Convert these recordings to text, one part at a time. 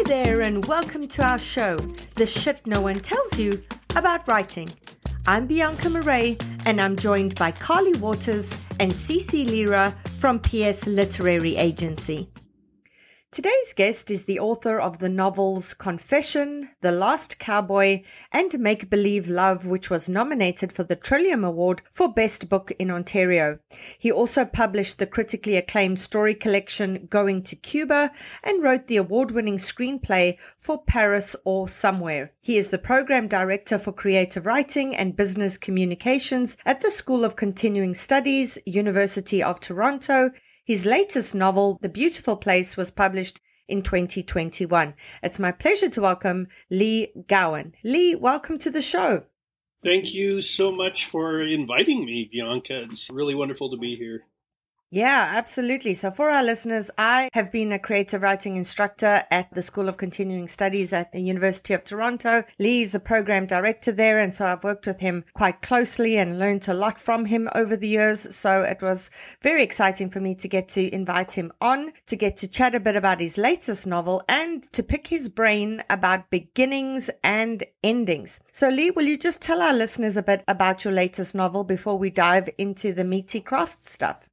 Hi there, and welcome to our show, The Shit No One Tells You About Writing. I'm Bianca Marais, and I'm joined by Carly Watters and Cece Lyra from PS Literary Agency. Today's guest is the author of the novels Confession, The Last Cowboy, and Make Believe Love, which was nominated for the Trillium Award for Best Book in Ontario. He also published the critically acclaimed story collection Going to Cuba and wrote the award winning screenplay for Paris or Somewhere. He is the program director for creative writing and business communications at the School of Continuing Studies, University of Toronto his latest novel, The Beautiful Place, was published in 2021. It's my pleasure to welcome Lee Gowan. Lee, welcome to the show. Thank you so much for inviting me, Bianca. It's really wonderful to be here. Yeah, absolutely. So for our listeners, I have been a creative writing instructor at the School of Continuing Studies at the University of Toronto. Lee is a program director there. And so I've worked with him quite closely and learned a lot from him over the years. So it was very exciting for me to get to invite him on, to get to chat a bit about his latest novel and to pick his brain about beginnings and endings. So Lee, will you just tell our listeners a bit about your latest novel before we dive into the meaty craft stuff?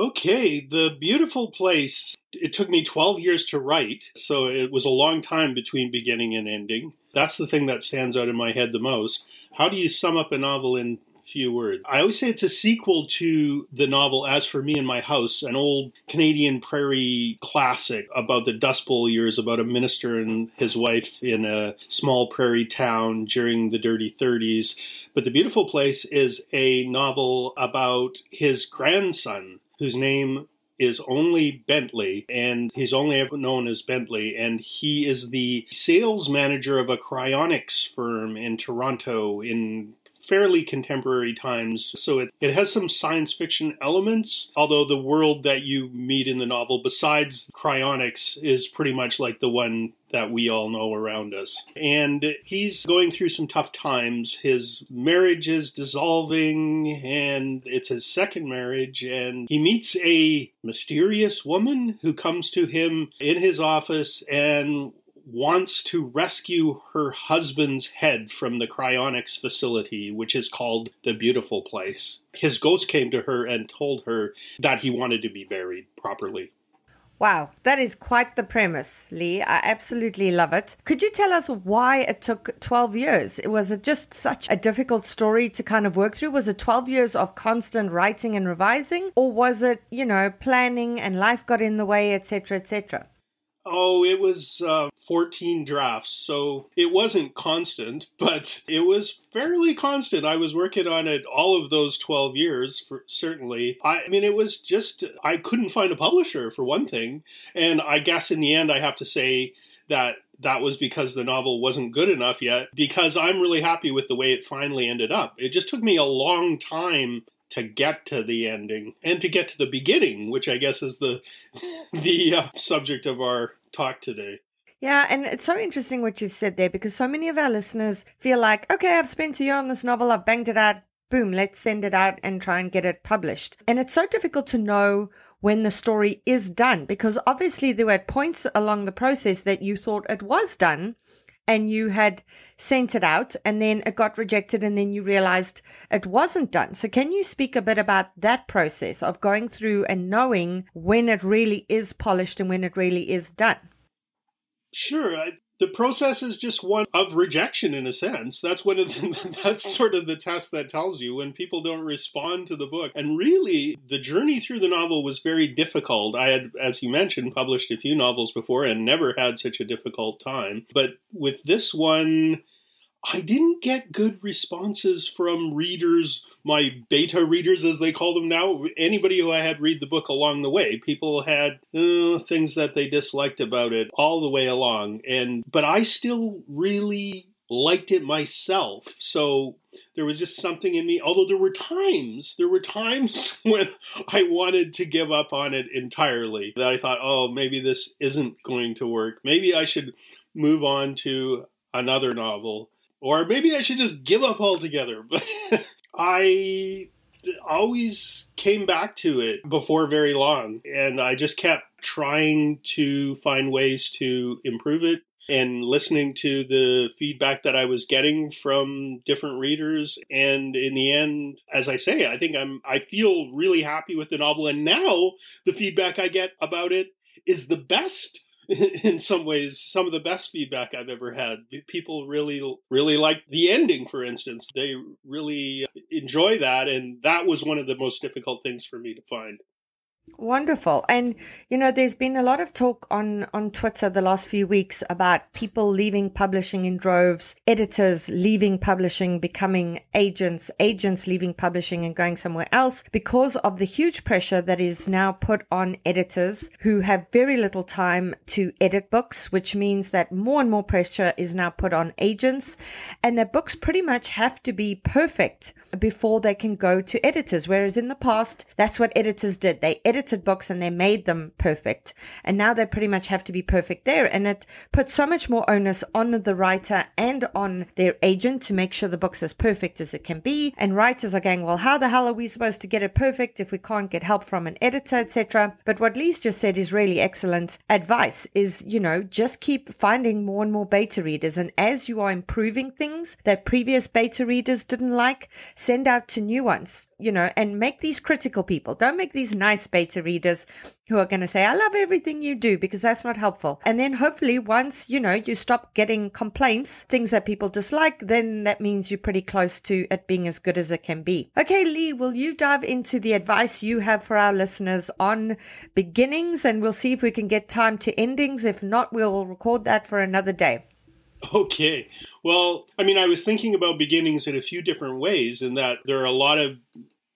Okay, The Beautiful Place. It took me 12 years to write, so it was a long time between beginning and ending. That's the thing that stands out in my head the most. How do you sum up a novel in few words. I always say it's a sequel to the novel As for Me and My House, an old Canadian prairie classic about the Dust Bowl years, about a minister and his wife in a small prairie town during the dirty 30s. But The Beautiful Place is a novel about his grandson whose name is only Bentley, and he's only ever known as Bentley, and he is the sales manager of a cryonics firm in Toronto in fairly contemporary times. So it, it has some science fiction elements, although the world that you meet in the novel, besides cryonics, is pretty much like the one that we all know around us. And he's going through some tough times. His marriage is dissolving, and it's his second marriage. And he meets a mysterious woman who comes to him in his office and wants to rescue her husband's head from the cryonics facility, which is called the Beautiful Place. His ghost came to her and told her that he wanted to be buried properly. Wow, that is quite the premise, Lee. I absolutely love it. Could you tell us why it took 12 years? Was it just such a difficult story to kind of work through? Was it 12 years of constant writing and revising? Or was it, you know, planning and life got in the way, etc., etc.? Oh, it was uh, 14 drafts, so it wasn't constant, but it was fairly constant. I was working on it all of those 12 years, for certainly. I, I mean, it was just, I couldn't find a publisher, for one thing. And I guess in the end, I have to say that that was because the novel wasn't good enough yet, because I'm really happy with the way it finally ended up. It just took me a long time to get to the ending and to get to the beginning, which I guess is the the uh, subject of our talk today. Yeah, and it's so interesting what you've said there because so many of our listeners feel like, okay, I've spent a year on this novel, I've banged it out, boom, let's send it out and try and get it published. And it's so difficult to know when the story is done because obviously there were points along the process that you thought it was done and you had sent it out and then it got rejected and then you realized it wasn't done. So can you speak a bit about that process of going through and knowing when it really is polished and when it really is done? Sure. The process is just one of rejection in a sense. That's one of the, that's sort of the test that tells you when people don't respond to the book. And really the journey through the novel was very difficult. I had as you mentioned published a few novels before and never had such a difficult time. But with this one I didn't get good responses from readers, my beta readers as they call them now. Anybody who I had read the book along the way, people had uh, things that they disliked about it all the way along. And but I still really liked it myself. So there was just something in me. Although there were times, there were times when I wanted to give up on it entirely. That I thought, oh, maybe this isn't going to work. Maybe I should move on to another novel or maybe I should just give up altogether. But I always came back to it before very long, and I just kept trying to find ways to improve it and listening to the feedback that I was getting from different readers and in the end as I say I think I'm I feel really happy with the novel and now the feedback I get about it is the best in some ways some of the best feedback I've ever had. People really really like the ending for instance. They really enjoy that and that was one of the most difficult things for me to find. Wonderful. And you know, there's been a lot of talk on on Twitter the last few weeks about people leaving publishing in droves, editors leaving publishing, becoming agents, agents leaving publishing and going somewhere else because of the huge pressure that is now put on editors who have very little time to edit books, which means that more and more pressure is now put on agents and that books pretty much have to be perfect before they can go to editors whereas in the past that's what editors did. They edited edited books and they made them perfect. And now they pretty much have to be perfect there. And it puts so much more onus on the writer and on their agent to make sure the book's as perfect as it can be. And writers are going, well, how the hell are we supposed to get it perfect if we can't get help from an editor, etc. But what Lee's just said is really excellent advice is, you know, just keep finding more and more beta readers. And as you are improving things that previous beta readers didn't like, send out to new ones, you know, and make these critical people. Don't make these nice beta beta readers who are going to say, I love everything you do because that's not helpful. And then hopefully once, you know, you stop getting complaints, things that people dislike, then that means you're pretty close to it being as good as it can be. Okay, Lee, will you dive into the advice you have for our listeners on beginnings and we'll see if we can get time to endings. If not, we'll record that for another day. Okay. Well, I mean, I was thinking about beginnings in a few different ways, in that there are a lot of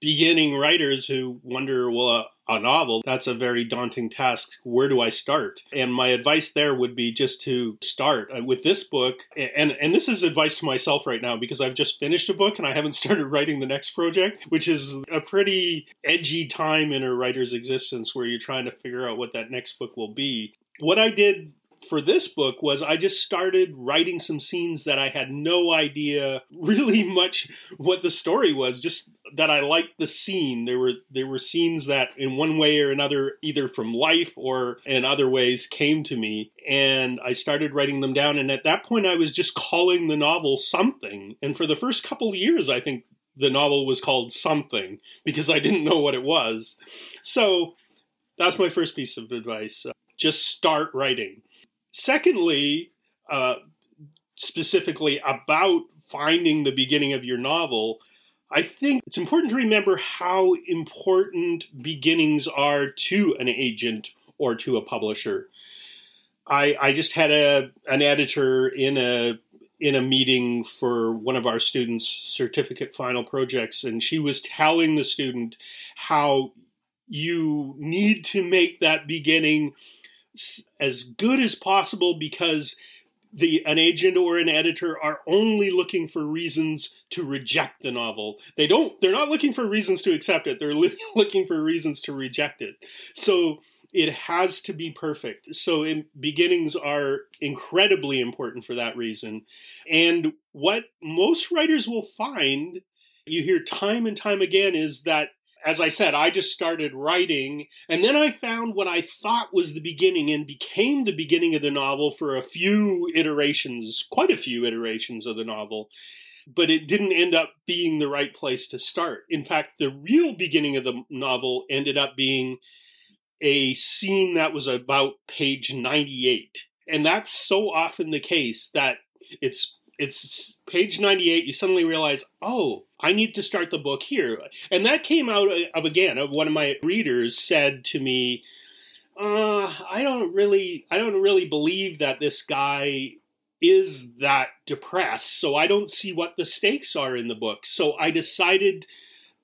beginning writers who wonder, well, a, novel, that's a very daunting task. Where do I start? And my advice there would be just to start uh, with this book. And, and this is advice to myself right now because I've just finished a book and I haven't started writing the next project, which is a pretty edgy time in a writer's existence where you're trying to figure out what that next book will be. What I did for this book was I just started writing some scenes that I had no idea really much what the story was. Just that I liked the scene. There were there were scenes that in one way or another, either from life or in other ways, came to me, and I started writing them down. And at that point, I was just calling the novel something. And for the first couple years, I think the novel was called something because I didn't know what it was. So That's my first piece of advice. Just start writing. Secondly, uh, specifically about finding the beginning of your novel, I think it's important to remember how important beginnings are to an agent or to a publisher. I, I just had a an editor in a in a meeting for one of our students' certificate final projects, and she was telling the student how you need to make that beginning as good as possible because the an agent or an editor are only looking for reasons to reject the novel. They don't they're not looking for reasons to accept it. They're looking for reasons to reject it. So it has to be perfect. So in, beginnings are incredibly important for that reason. And what most writers will find you hear time and time again is that as I said, I just started writing, and then I found what I thought was the beginning and became the beginning of the novel for a few iterations, quite a few iterations of the novel. But it didn't end up being the right place to start. In fact, the real beginning of the novel ended up being a scene that was about page 98. And that's so often the case that it's it's page 98 you suddenly realize oh i need to start the book here. And that came out of again of one of my readers said to me uh, i don't really i don't really believe that this guy is that depressed so i don't see what the stakes are in the book. So i decided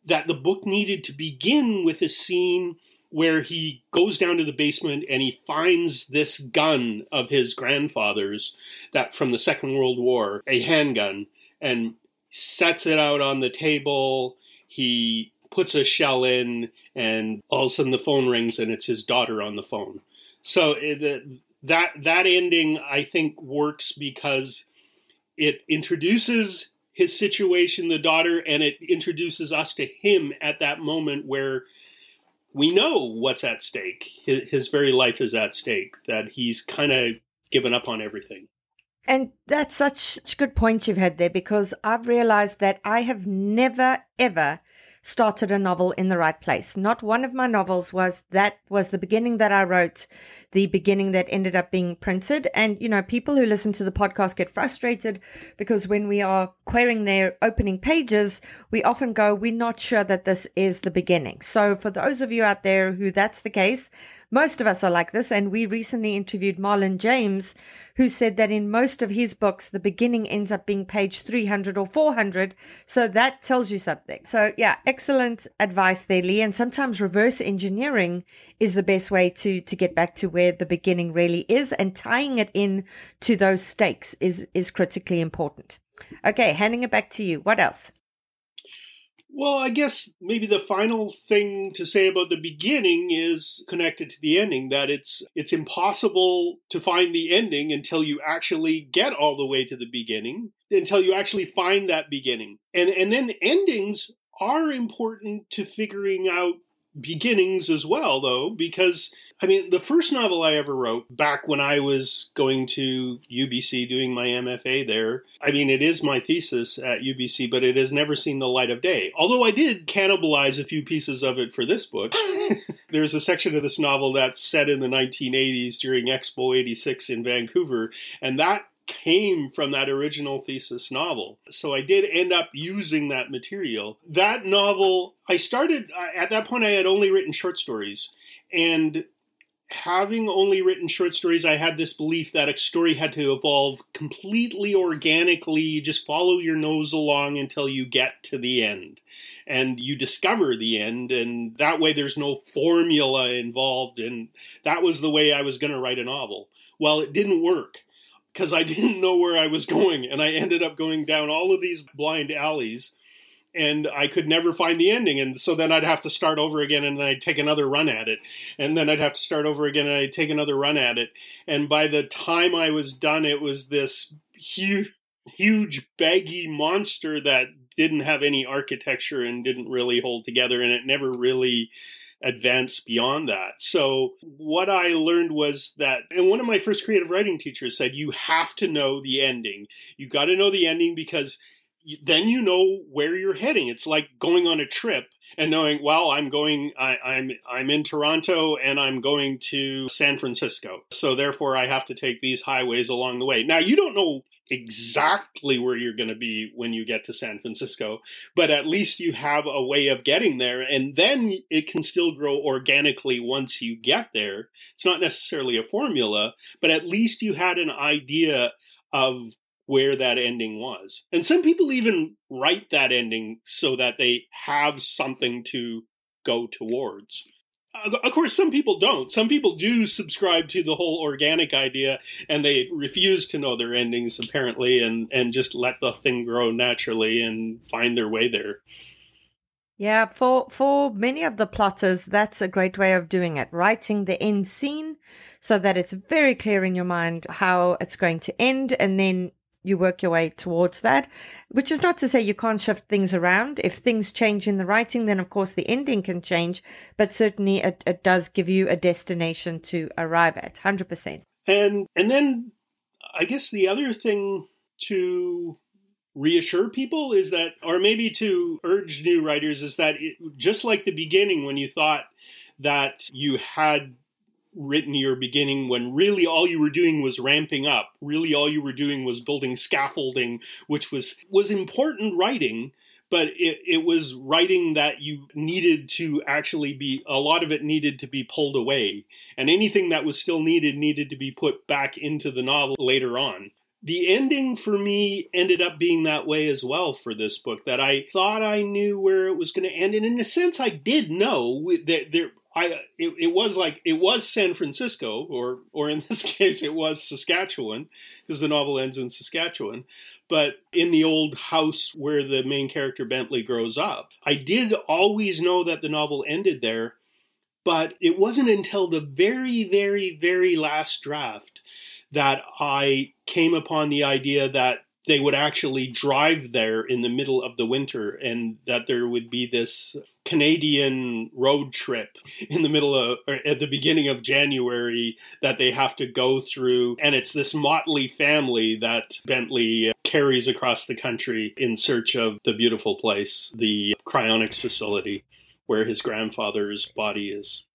that the book needed to begin with a scene where he goes down to the basement and he finds this gun of his grandfather's that from the Second World War, a handgun, and sets it out on the table. He puts a shell in, and all of a sudden the phone rings and it's his daughter on the phone. So eh, it, that that ending I think works because it introduces his situation, the daughter, and it introduces us to him at that moment where we know what's at stake. His, his very life is at stake, that he's kind of given up on everything. And that's such good points you've had there because I've realized that I have never, ever started a novel in the right place. Not one of my novels was that was the beginning that I wrote, the beginning that ended up being printed. And, you know, people who listen to the podcast get frustrated because when we are querying their opening pages, we often go, we're not sure that this is the beginning. So for those of you out there who that's the case, most of us are like this, and we recently interviewed Marlon James, who said that in most of his books, the beginning ends up being page 300 or 400. So that tells you something. So, yeah, excellent advice there, Lee. And sometimes reverse engineering is the best way to, to get back to where the beginning really is, and tying it in to those stakes is, is critically important. Okay, handing it back to you. What else? Well, I guess maybe the final thing to say about the beginning is connected to the ending that it's it's impossible to find the ending until you actually get all the way to the beginning, until you actually find that beginning. And and then endings are important to figuring out beginnings as well, though, because I mean, the first novel I ever wrote back when I was going to UBC doing my MFA there, I mean, it is my thesis at UBC, but it has never seen the light of day. Although I did cannibalize a few pieces of it for this book. There's a section of this novel that's set in the 1980s during Expo 86 in Vancouver, and that came from that original thesis novel. So I did end up using that material. That novel, I started, at that point, I had only written short stories. And having only written short stories, I had this belief that a story had to evolve completely organically, You just follow your nose along until you get to the end. And you discover the end, and that way there's no formula involved. And that was the way I was going to write a novel. Well, it didn't work because I didn't know where I was going, and I ended up going down all of these blind alleys, and I could never find the ending. And so then I'd have to start over again, and then I'd take another run at it, and then I'd have to start over again, and I'd take another run at it. And by the time I was done, it was this huge, huge baggy monster that didn't have any architecture and didn't really hold together, and it never really advance beyond that. So, what I learned was that, and one of my first creative writing teachers said, you have to know the ending. You got to know the ending because then you know where you're heading. It's like going on a trip and knowing, well, I'm going, I, I'm, I'm in Toronto and I'm going to San Francisco. So therefore, I have to take these highways along the way. Now, you don't know exactly where you're going to be when you get to San Francisco, but at least you have a way of getting there. And then it can still grow organically once you get there. It's not necessarily a formula, but at least you had an idea of where that ending was. And some people even write that ending so that they have something to go towards. Uh, of course, some people don't. Some people do subscribe to the whole organic idea and they refuse to know their endings, apparently, and, and just let the thing grow naturally and find their way there. Yeah, for for many of the plotters, that's a great way of doing it. Writing the end scene so that it's very clear in your mind how it's going to end, and then you work your way towards that, which is not to say you can't shift things around. If things change in the writing, then of course the ending can change, but certainly it, it does give you a destination to arrive at 100%. And, and then I guess the other thing to reassure people is that, or maybe to urge new writers, is that it, just like the beginning when you thought that you had written your beginning when really all you were doing was ramping up. Really all you were doing was building scaffolding which was was important writing but it, it was writing that you needed to actually be a lot of it needed to be pulled away. And anything that was still needed needed to be put back into the novel later on. The ending for me ended up being that way as well for this book that i thought i knew where it was going to end. And in a sense i did know that there I it, it was like it was San Francisco, or or in this case, it was Saskatchewan, because the novel ends in Saskatchewan. But in the old house where the main character Bentley grows up, I did always know that the novel ended there. But it wasn't until the very, very, very last draft that I came upon the idea that they would actually drive there in the middle of the winter and that there would be this Canadian road trip in the middle of at the beginning of January that they have to go through. And it's this motley family that Bentley carries across the country in search of the beautiful place the cryonics facility where his grandfather's body is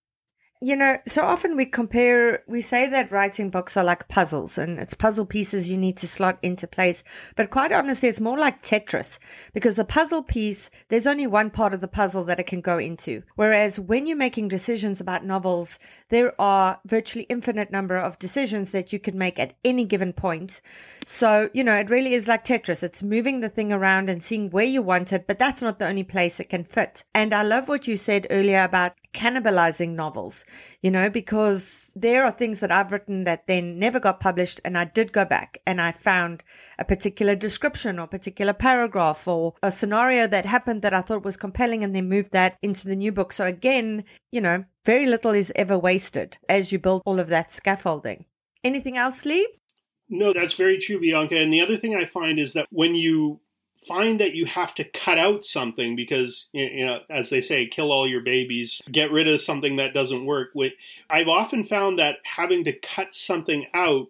you know, so often we compare, we say that writing books are like puzzles and it's puzzle pieces you need to slot into place. But quite honestly, it's more like Tetris because a puzzle piece, there's only one part of the puzzle that it can go into. Whereas when you're making decisions about novels, there are virtually infinite number of decisions that you can make at any given point. So, you know, it really is like Tetris. It's moving the thing around and seeing where you want it, but that's not the only place it can fit. And I love what you said earlier about cannibalizing novels you know, because there are things that I've written that then never got published. And I did go back and I found a particular description or particular paragraph or a scenario that happened that I thought was compelling and then moved that into the new book. So again, you know, very little is ever wasted as you build all of that scaffolding. Anything else, Lee? No, that's very true, Bianca. And the other thing I find is that when you find that you have to cut out something because you know as they say kill all your babies get rid of something that doesn't work i've often found that having to cut something out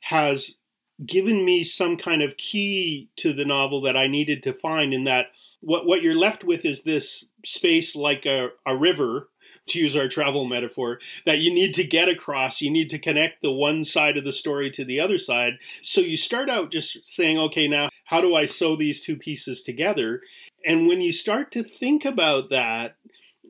has given me some kind of key to the novel that i needed to find in that what what you're left with is this space like a, a river to use our travel metaphor, that you need to get across. You need to connect the one side of the story to the other side. So you start out just saying, okay, now how do I sew these two pieces together? And when you start to think about that,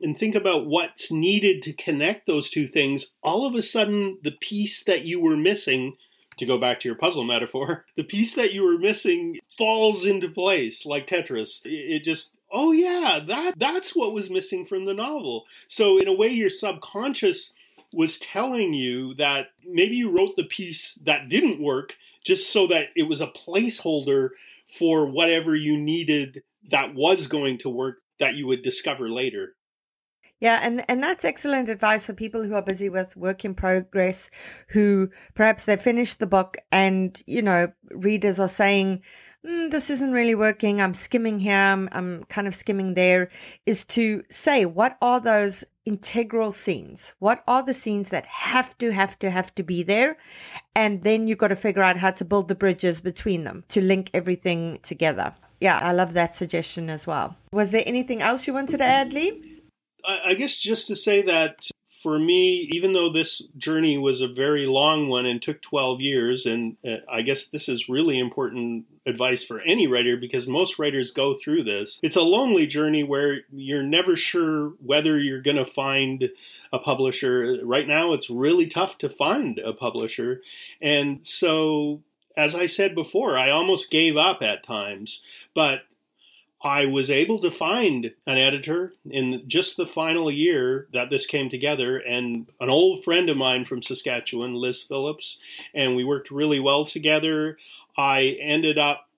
and think about what's needed to connect those two things, all of a sudden the piece that you were missing to go back to your puzzle metaphor, the piece that you were missing falls into place like Tetris. It just oh yeah, that that's what was missing from the novel. So in a way, your subconscious was telling you that maybe you wrote the piece that didn't work just so that it was a placeholder for whatever you needed that was going to work that you would discover later. Yeah, and and that's excellent advice for people who are busy with work in progress, who perhaps they finished the book and you know readers are saying, mm, this isn't really working. I'm skimming here. I'm, I'm kind of skimming there. Is to say, what are those integral scenes? What are the scenes that have to, have to, have to be there? And then you've got to figure out how to build the bridges between them to link everything together. yeah, I love that suggestion as well. Was there anything else you wanted to add, Lee? I guess just to say that for me, even though this journey was a very long one and took 12 years, and uh, I guess this is really important advice for any writer because most writers go through this. It's a lonely journey where you're never sure whether you're going to find a publisher. Right now, it's really tough to find a publisher. And so, as I said before, I almost gave up at times, but I was able to find an editor in just the final year that this came together, and an old friend of mine from Saskatchewan, Liz Phillips, and we worked really well together. I ended up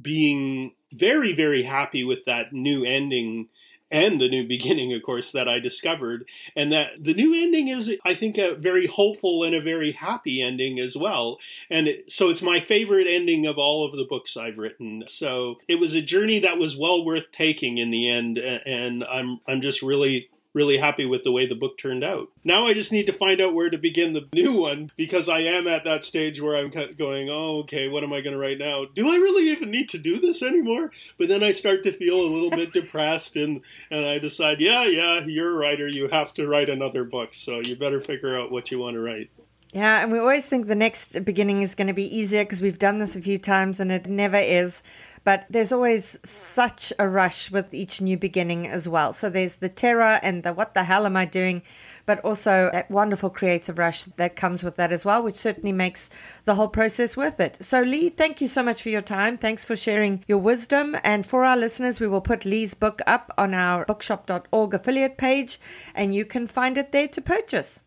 being very, very happy with that new ending and the new beginning, of course, that I discovered. And that the new ending is, I think, a very hopeful and a very happy ending as well. And it, so it's my favorite ending of all of the books I've written. So it was a journey that was well worth taking in the end. And I'm, I'm just really really happy with the way the book turned out. Now I just need to find out where to begin the new one because I am at that stage where I'm going, oh, okay, what am I going to write now? Do I really even need to do this anymore? But then I start to feel a little bit depressed and, and I decide, yeah, yeah, you're a writer. You have to write another book. So you better figure out what you want to write. Yeah, and we always think the next beginning is going to be easier because we've done this a few times and it never is. But there's always such a rush with each new beginning as well. So there's the terror and the what the hell am I doing? But also that wonderful creative rush that comes with that as well, which certainly makes the whole process worth it. So, Lee, thank you so much for your time. Thanks for sharing your wisdom. And for our listeners, we will put Lee's book up on our bookshop.org affiliate page, and you can find it there to purchase.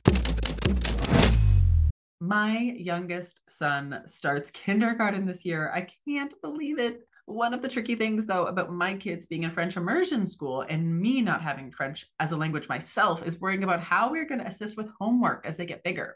My youngest son starts kindergarten this year. I can't believe it. One of the tricky things, though, about my kids being in French immersion school and me not having French as a language myself is worrying about how we're going to assist with homework as they get bigger.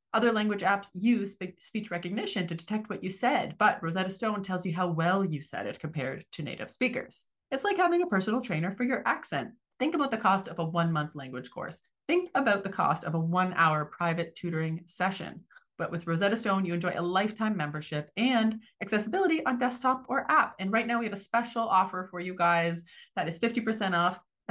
other language apps use speech recognition to detect what you said, but Rosetta Stone tells you how well you said it compared to native speakers. It's like having a personal trainer for your accent. Think about the cost of a one month language course. Think about the cost of a one hour private tutoring session. But with Rosetta Stone, you enjoy a lifetime membership and accessibility on desktop or app. And right now, we have a special offer for you guys that is 50% off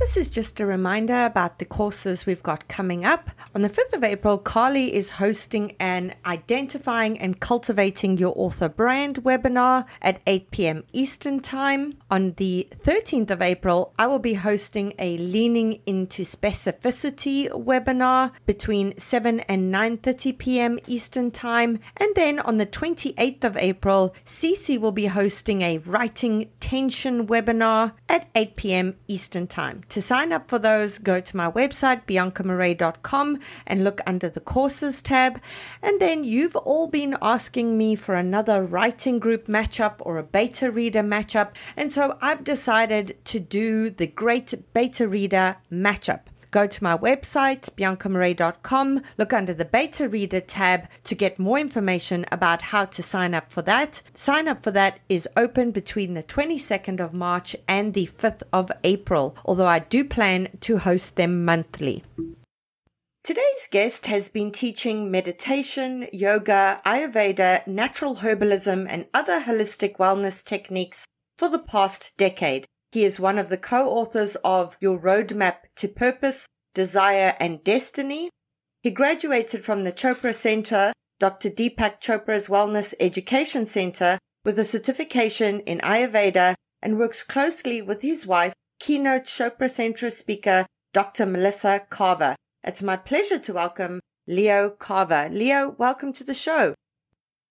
This is just a reminder about the courses we've got coming up. On the 5th of April, Carly is hosting an Identifying and Cultivating Your Author Brand webinar at 8 p.m. Eastern Time. On the 13th of April, I will be hosting a Leaning into Specificity webinar between 7 and 9:30 p.m. Eastern Time. And then on the 28th of April, Cece will be hosting a Writing Tension webinar at 8 p.m. Eastern Time. To sign up for those, go to my website, biancamarais.com, and look under the courses tab. And then you've all been asking me for another writing group matchup or a beta reader matchup. And so I've decided to do the great beta reader matchup. Go to my website, biancamarais.com, look under the beta reader tab to get more information about how to sign up for that. Sign up for that is open between the 22nd of March and the 5th of April, although I do plan to host them monthly. Today's guest has been teaching meditation, yoga, Ayurveda, natural herbalism, and other holistic wellness techniques for the past decade. He is one of the co-authors of Your Roadmap to Purpose, Desire and Destiny. He graduated from the Chopra Center, Dr. Deepak Chopra's Wellness Education Center with a certification in Ayurveda and works closely with his wife, keynote Chopra Center speaker, Dr. Melissa Carver. It's my pleasure to welcome Leo Carver. Leo, welcome to the show.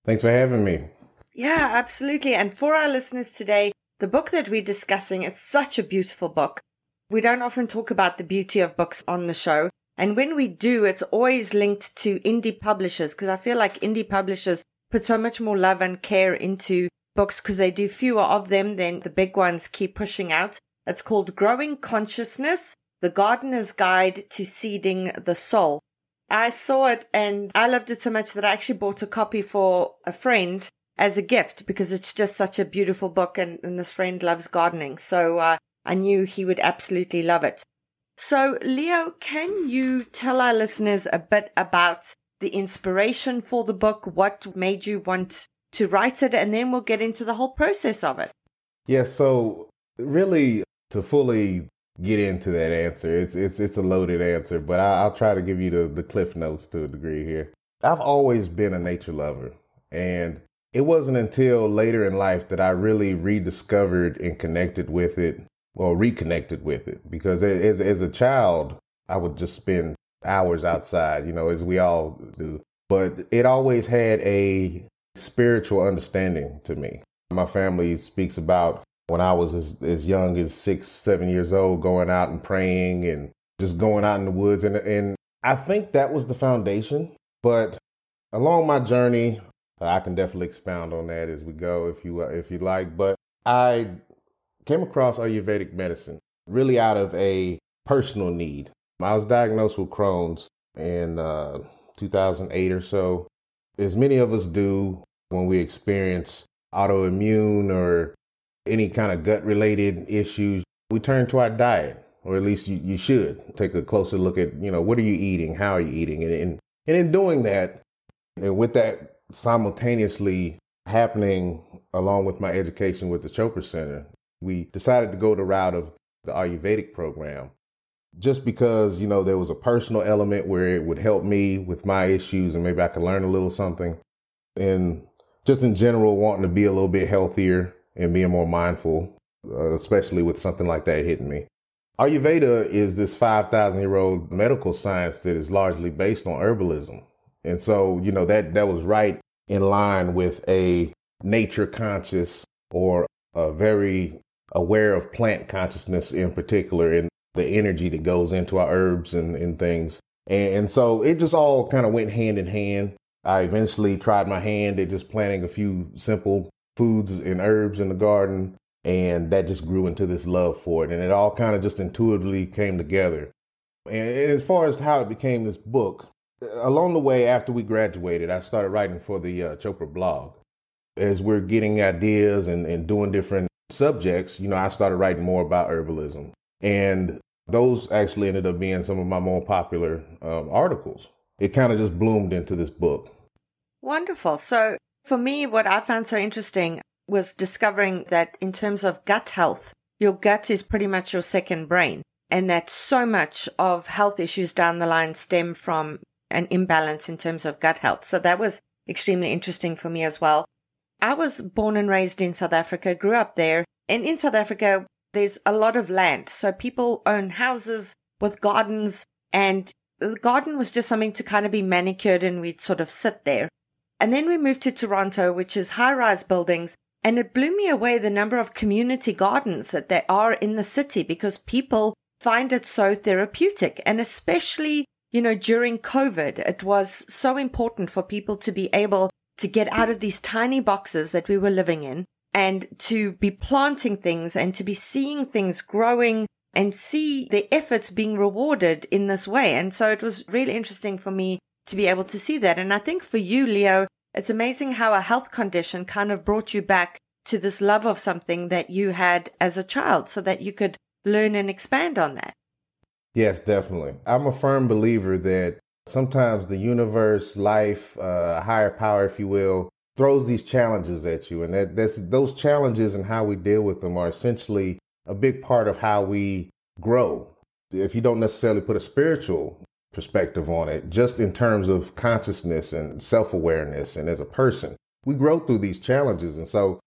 Thanks for having me. Yeah, absolutely. And for our listeners today, the book that we're discussing, it's such a beautiful book. We don't often talk about the beauty of books on the show. And when we do, it's always linked to indie publishers because I feel like indie publishers put so much more love and care into books because they do fewer of them than the big ones keep pushing out. It's called Growing Consciousness, The Gardener's Guide to Seeding the Soul. I saw it and I loved it so much that I actually bought a copy for a friend as a gift because it's just such a beautiful book and, and this friend loves gardening. So uh, I knew he would absolutely love it. So, Leo, can you tell our listeners a bit about the inspiration for the book? What made you want to write it? And then we'll get into the whole process of it. Yeah, so really to fully get into that answer, it's it's it's a loaded answer, but I, will try to give you the, the cliff notes to a degree here. I've always been a nature lover, and it wasn't until later in life that I really rediscovered and connected with it, or reconnected with it. Because as, as a child, I would just spend hours outside, you know, as we all do. But it always had a spiritual understanding to me. My family speaks about when I was as, as young as six, seven years old, going out and praying and just going out in the woods. And, and I think that was the foundation. But along my journey, I can definitely expound on that as we go if you uh, if you like. But I came across Ayurvedic medicine really out of a personal need. I was diagnosed with Crohn's in uh, 2008 or so. As many of us do when we experience autoimmune or any kind of gut related issues, we turn to our diet, or at least you, you should take a closer look at, you know, what are you eating? How are you eating? And, and, and in doing that, and with that simultaneously happening along with my education with the Chopra Center, we decided to go the route of the Ayurvedic program just because, you know, there was a personal element where it would help me with my issues and maybe I could learn a little something. And just in general, wanting to be a little bit healthier and being more mindful, uh, especially with something like that hitting me. Ayurveda is this 5,000 year old medical science that is largely based on herbalism. And so, you know, that, that was right in line with a nature conscious or a very aware of plant consciousness in particular and the energy that goes into our herbs and, and things. And, and so it just all kind of went hand in hand. I eventually tried my hand at just planting a few simple foods and herbs in the garden. And that just grew into this love for it. And it all kind of just intuitively came together. And as far as how it became this book, along the way after we graduated, I started writing for the uh, Chopra blog. As we're getting ideas and, and doing different subjects, you know, I started writing more about herbalism. And those actually ended up being some of my more popular um, articles. It kind of just bloomed into this book. Wonderful. So, for me, what I found so interesting was discovering that in terms of gut health, your gut is pretty much your second brain, and that so much of health issues down the line stem from an imbalance in terms of gut health. So, that was extremely interesting for me as well. I was born and raised in South Africa, grew up there, and in South Africa, there's a lot of land. So people own houses with gardens and the garden was just something to kind of be manicured and we'd sort of sit there. And then we moved to Toronto, which is high rise buildings. And it blew me away the number of community gardens that there are in the city because people find it so therapeutic. And especially, you know, during COVID, it was so important for people to be able to get out of these tiny boxes that we were living in and to be planting things and to be seeing things growing and see the efforts being rewarded in this way. And so it was really interesting for me to be able to see that. And I think for you, Leo, it's amazing how a health condition kind of brought you back to this love of something that you had as a child so that you could learn and expand on that. Yes, definitely. I'm a firm believer that sometimes the universe, life, uh, higher power, if you will, throws these challenges at you, and that that's those challenges and how we deal with them are essentially a big part of how we grow. If you don't necessarily put a spiritual perspective on it, just in terms of consciousness and self awareness, and as a person, we grow through these challenges. And so,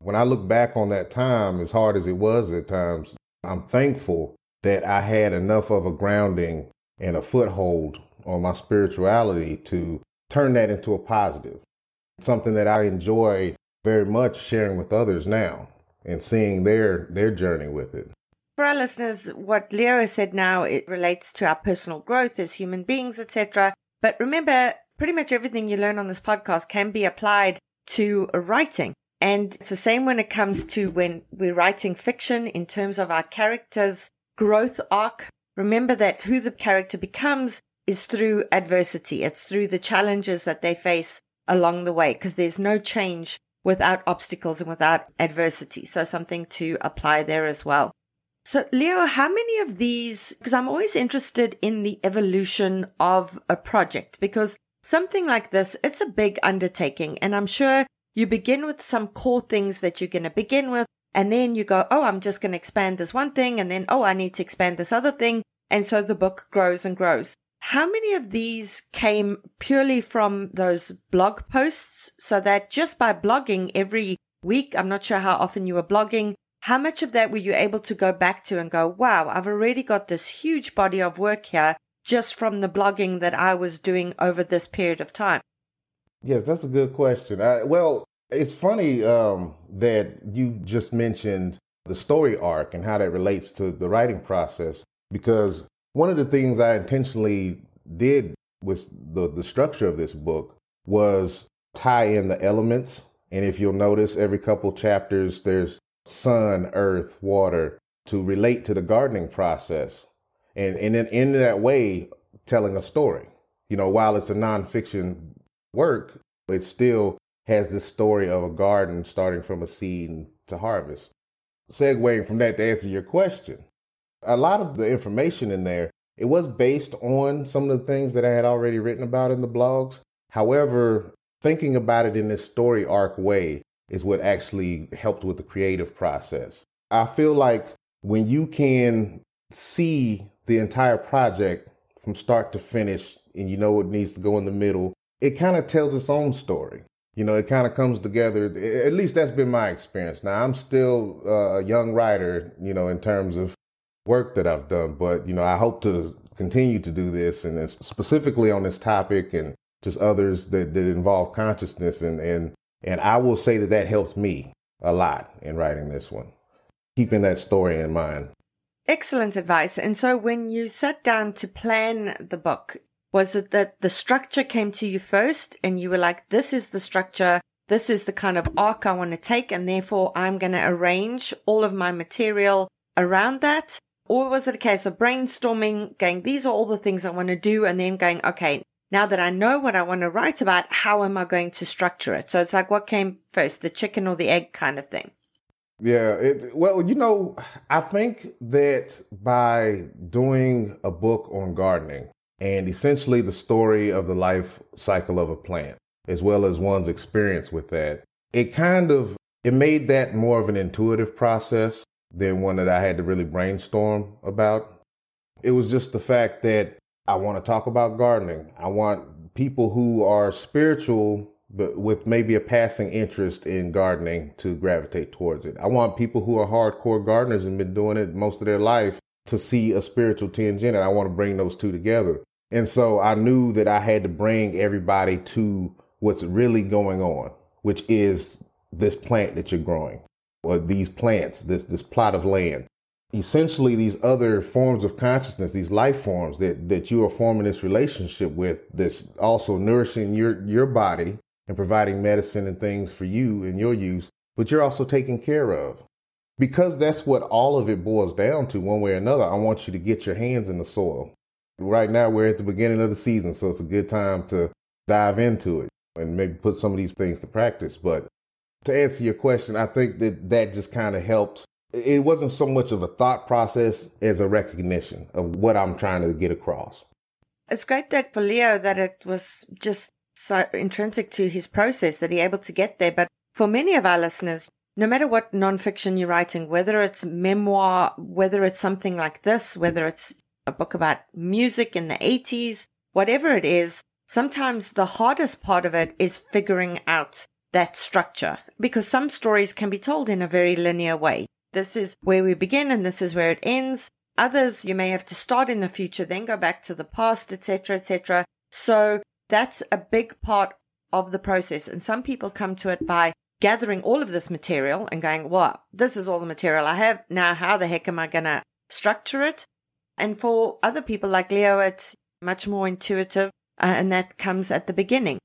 when I look back on that time, as hard as it was at times, I'm thankful that I had enough of a grounding and a foothold on my spirituality to turn that into a positive something that I enjoy very much sharing with others now and seeing their their journey with it. For our listeners, what Leo said now it relates to our personal growth as human beings, etc. But remember, pretty much everything you learn on this podcast can be applied to writing. And it's the same when it comes to when we're writing fiction in terms of our character's growth arc. Remember that who the character becomes is through adversity. It's through the challenges that they face along the way because there's no change without obstacles and without adversity. So something to apply there as well. So Leo, how many of these, because I'm always interested in the evolution of a project because something like this, it's a big undertaking and I'm sure you begin with some core things that you're going to begin with. And then you go, Oh, I'm just going to expand this one thing. And then, Oh, I need to expand this other thing. And so the book grows and grows. How many of these came purely from those blog posts? So that just by blogging every week, I'm not sure how often you were blogging, how much of that were you able to go back to and go, wow, I've already got this huge body of work here just from the blogging that I was doing over this period of time? Yes, that's a good question. I, well, it's funny um, that you just mentioned the story arc and how that relates to the writing process because one of the things I intentionally did with the, the structure of this book was tie in the elements. And if you'll notice, every couple chapters, there's sun, earth, water to relate to the gardening process. And, and then in that way, telling a story. You know, while it's a nonfiction work, it's still has this story of a garden starting from a seed to harvest. Segueing from that to answer your question, a lot of the information in there, it was based on some of the things that I had already written about in the blogs. However, thinking about it in this story arc way is what actually helped with the creative process. I feel like when you can see the entire project from start to finish and you know it needs to go in the middle, it kind of tells its own story. You know, it kind of comes together. At least that's been my experience. Now, I'm still uh, a young writer, you know, in terms of work that I've done. But, you know, I hope to continue to do this and specifically on this topic and just others that, that involve consciousness. And, and, and I will say that that helped me a lot in writing this one, keeping that story in mind. Excellent advice. And so when you sat down to plan the book, was it that the structure came to you first and you were like, this is the structure this is the kind of arc I want to take, and therefore I'm going to arrange all of my material around that? Or was it a case of brainstorming, going, these are all the things I want to do, and then going, okay, now that I know what I want to write about, how am I going to structure it? So it's like, what came first, the chicken or the egg kind of thing? Yeah, it, well, you know, I think that by doing a book on gardening and essentially the story of the life cycle of a plant, as well as one's experience with that, it kind of it made that more of an intuitive process than one that I had to really brainstorm about. It was just the fact that I want to talk about gardening. I want people who are spiritual but with maybe a passing interest in gardening to gravitate towards it. I want people who are hardcore gardeners and been doing it most of their life to see a spiritual tinge in it. I want to bring those two together. And so I knew that I had to bring everybody to what's really going on, which is this plant that you're growing or these plants, this, this plot of land. Essentially, these other forms of consciousness, these life forms that, that you are forming this relationship with, that's also nourishing your, your body and providing medicine and things for you and your use, but you're also taken care of. Because that's what all of it boils down to, one way or another. I want you to get your hands in the soil. Right now, we're at the beginning of the season, so it's a good time to dive into it and maybe put some of these things to practice. But to answer your question, I think that that just kind of helped. It wasn't so much of a thought process as a recognition of what I'm trying to get across. It's great that for Leo that it was just so intrinsic to his process that he able to get there. But for many of our listeners, no matter what nonfiction you're writing, whether it's memoir, whether it's something like this, whether it's a book about music in the 80s, whatever it is, sometimes the hardest part of it is figuring out that structure because some stories can be told in a very linear way. This is where we begin and this is where it ends. Others you may have to start in the future, then go back to the past, etc., etc. So that's a big part of the process. And some people come to it by gathering all of this material and going, well, this is all the material I have. Now, how the heck am I going to structure it? And for other people like Leo, it's much more intuitive. Uh, and that comes at the beginning.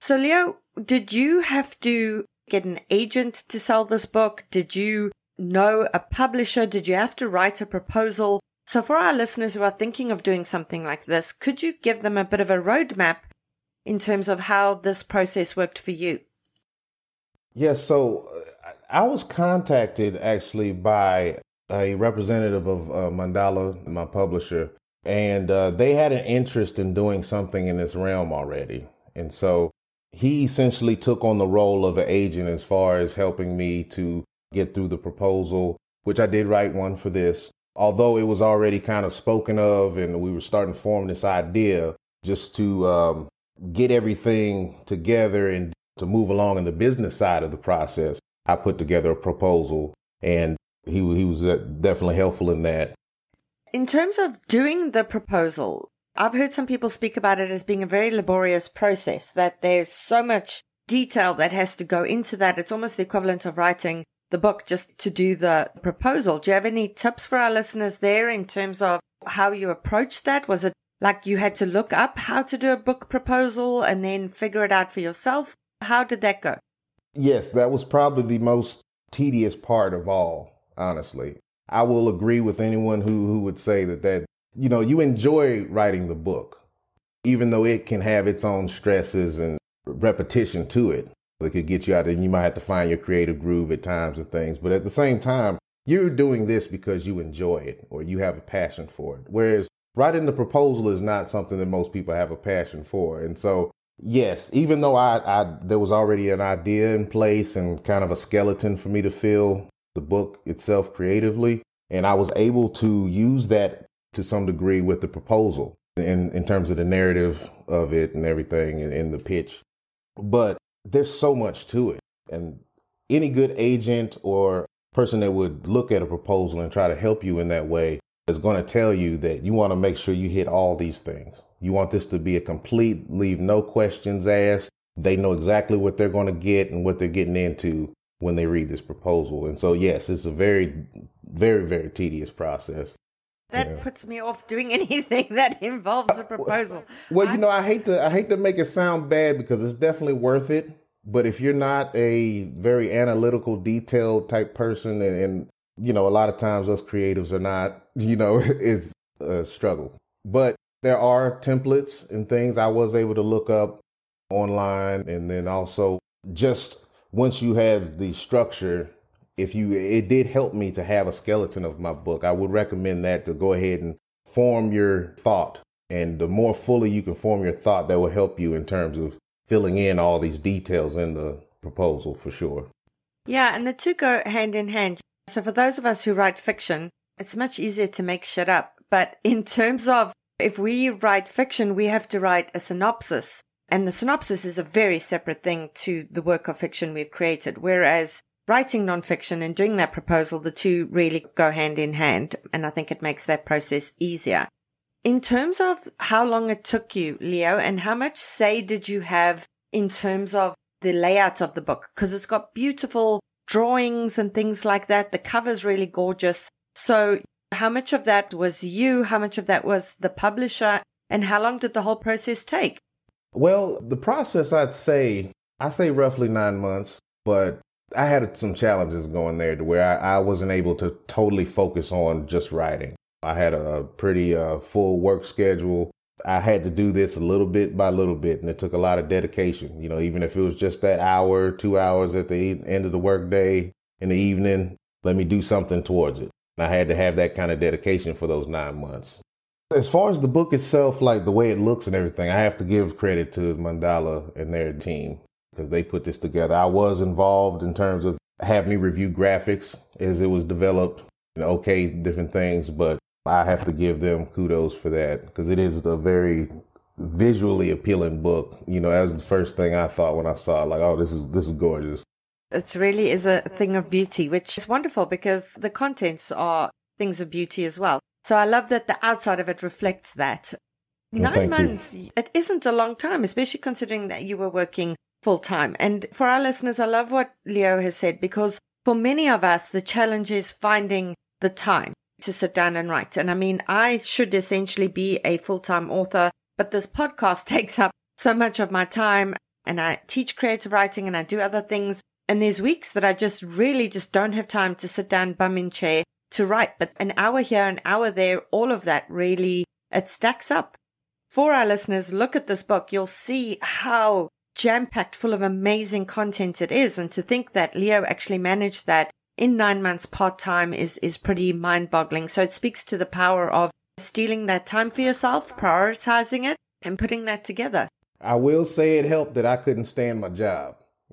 So, Leo, did you have to get an agent to sell this book? Did you know a publisher? Did you have to write a proposal? So, for our listeners who are thinking of doing something like this, could you give them a bit of a roadmap in terms of how this process worked for you? Yes, so uh, I was contacted actually by a representative of uh, Mandala, my publisher, and uh, they had an interest in doing something in this realm already. And so he essentially took on the role of an agent as far as helping me to get through the proposal, which I did write one for this. Although it was already kind of spoken of and we were starting to form this idea just to um, get everything together and to move along in the business side of the process, I put together a proposal and he, he was uh, definitely helpful in that. In terms of doing the proposal, I've heard some people speak about it as being a very laborious process, that there's so much detail that has to go into that. It's almost the equivalent of writing the book just to do the proposal. Do you have any tips for our listeners there in terms of how you approached that? Was it like you had to look up how to do a book proposal and then figure it out for yourself. How did that go? Yes, that was probably the most tedious part of all, honestly. I will agree with anyone who, who would say that that, you know, you enjoy writing the book, even though it can have its own stresses and repetition to it. It could get you out and you might have to find your creative groove at times and things. But at the same time, you're doing this because you enjoy it or you have a passion for it. Whereas writing the proposal is not something that most people have a passion for. And so, yes, even though I, I there was already an idea in place and kind of a skeleton for me to fill the book itself creatively, and I was able to use that to some degree with the proposal in, in terms of the narrative of it and everything in, in the pitch. But there's so much to it. And any good agent or person that would look at a proposal and try to help you in that way is going to tell you that you want to make sure you hit all these things. You want this to be a complete, leave no questions asked. They know exactly what they're going to get and what they're getting into when they read this proposal. And so, yes, it's a very, very, very tedious process. That yeah. puts me off doing anything that involves a uh, proposal. Well, you know, I hate to I hate to make it sound bad because it's definitely worth it. But if you're not a very analytical, detailed type person, and, and you know, a lot of times us creatives are not, you know, it's a struggle. But there are templates and things I was able to look up online. And then also just once you have the structure, if you, it did help me to have a skeleton of my book. I would recommend that to go ahead and form your thought. And the more fully you can form your thought, that will help you in terms of filling in all these details in the proposal for sure. Yeah, and the two go hand in hand. So for those of us who write fiction, it's much easier to make shit up. But in terms of if we write fiction, we have to write a synopsis. And the synopsis is a very separate thing to the work of fiction we've created. Whereas writing nonfiction and doing that proposal, the two really go hand in hand. And I think it makes that process easier. In terms of how long it took you, Leo, and how much say did you have in terms of the layout of the book? Because it's got beautiful drawings and things like that. The cover's really gorgeous. So how much of that was you? How much of that was the publisher? And how long did the whole process take? Well, the process, I'd say, I say roughly nine months, but I had some challenges going there to where I, I wasn't able to totally focus on just writing. I had a pretty uh, full work schedule. I had to do this a little bit by little bit, and it took a lot of dedication. You know, even if it was just that hour, two hours at the end of the workday in the evening, let me do something towards it. I had to have that kind of dedication for those nine months. As far as the book itself, like the way it looks and everything, I have to give credit to Mandala and their team because they put this together. I was involved in terms of have me review graphics as it was developed, okay, different things, but I have to give them kudos for that because it is a very visually appealing book. You know, that was the first thing I thought when I saw it. Like, oh, this is this is gorgeous. It really is a thing of beauty, which is wonderful because the contents are things of beauty as well. So I love that the outside of it reflects that. Well, Nine months, you. it isn't a long time, especially considering that you were working full time. And for our listeners, I love what Leo has said because for many of us, the challenge is finding the time to sit down and write. And I mean, I should essentially be a full time author, but this podcast takes up so much of my time and I teach creative writing and I do other things. And there's weeks that I just really just don't have time to sit down, bum in chair to write. But an hour here, an hour there, all of that really, it stacks up. For our listeners, look at this book. You'll see how jam packed full of amazing content it is. And to think that Leo actually managed that in nine months part time is, is pretty mind boggling. So it speaks to the power of stealing that time for yourself, prioritizing it and putting that together. I will say it helped that I couldn't stand my job.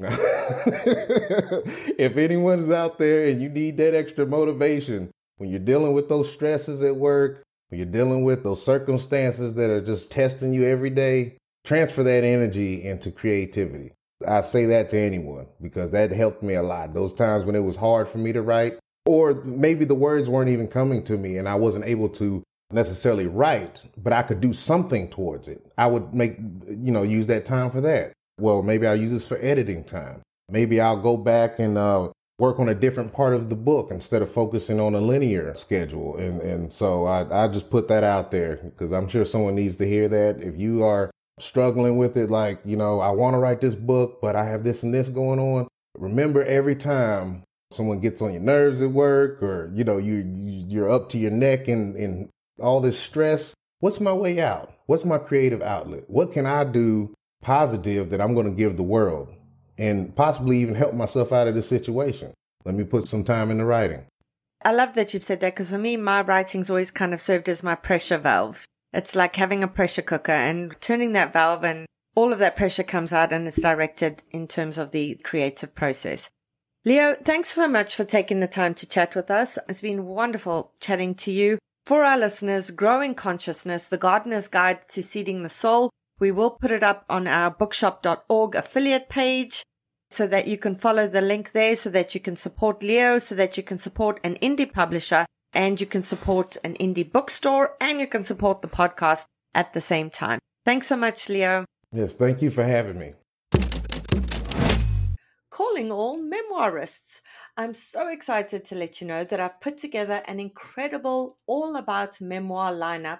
if anyone's out there and you need that extra motivation when you're dealing with those stresses at work, when you're dealing with those circumstances that are just testing you every day, transfer that energy into creativity. I say that to anyone because that helped me a lot. Those times when it was hard for me to write, or maybe the words weren't even coming to me and I wasn't able to necessarily write, but I could do something towards it. I would make, you know, use that time for that. Well, maybe I'll use this for editing time. Maybe I'll go back and uh, work on a different part of the book instead of focusing on a linear schedule. And, and so I, I just put that out there because I'm sure someone needs to hear that. If you are struggling with it, like, you know, I want to write this book, but I have this and this going on, remember every time someone gets on your nerves at work or, you know, you, you're up to your neck in, in all this stress, what's my way out? What's my creative outlet? What can I do positive that I'm going to give the world and possibly even help myself out of this situation. Let me put some time into writing. I love that you've said that because for me, my writing's always kind of served as my pressure valve. It's like having a pressure cooker and turning that valve and all of that pressure comes out and it's directed in terms of the creative process. Leo, thanks so much for taking the time to chat with us. It's been wonderful chatting to you. For our listeners, Growing Consciousness, The Gardener's Guide to Seeding the Soul we will put it up on our bookshop.org affiliate page so that you can follow the link there so that you can support Leo, so that you can support an indie publisher and you can support an indie bookstore and you can support the podcast at the same time. Thanks so much, Leo. Yes, thank you for having me. Calling all memoirists. I'm so excited to let you know that I've put together an incredible all about memoir lineup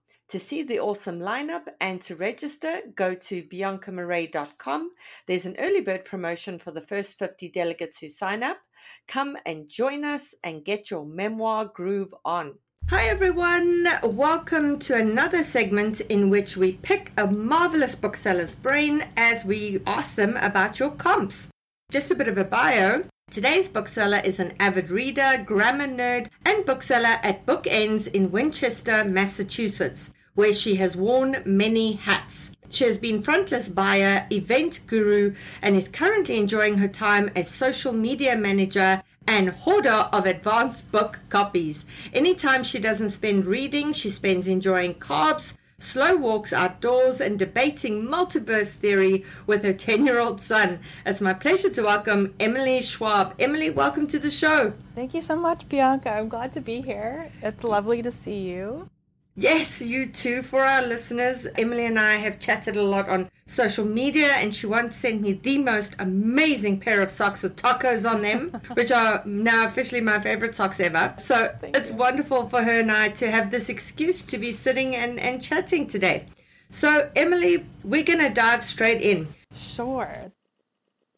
To see the awesome lineup and to register, go to biancamarais.com. There's an early bird promotion for the first 50 delegates who sign up. Come and join us and get your memoir groove on. Hi everyone, welcome to another segment in which we pick a marvelous bookseller's brain as we ask them about your comps. Just a bit of a bio. Today's bookseller is an avid reader, grammar nerd, and bookseller at Bookends in Winchester, Massachusetts, where she has worn many hats. She has been frontlist buyer, event guru, and is currently enjoying her time as social media manager and hoarder of advanced book copies. Anytime she doesn't spend reading, she spends enjoying carbs, slow walks outdoors, and debating multiverse theory with her 10 year old son. It's my pleasure to welcome Emily Schwab. Emily, welcome to the show. Thank you so much, Bianca. I'm glad to be here. It's lovely to see you. Yes, you too. For our listeners, Emily and I have chatted a lot on social media, and she once sent me the most amazing pair of socks with tacos on them, which are now officially my favorite socks ever. So Thank it's you. wonderful for her and I to have this excuse to be sitting and, and chatting today. So, Emily, we're going to dive straight in. Sure.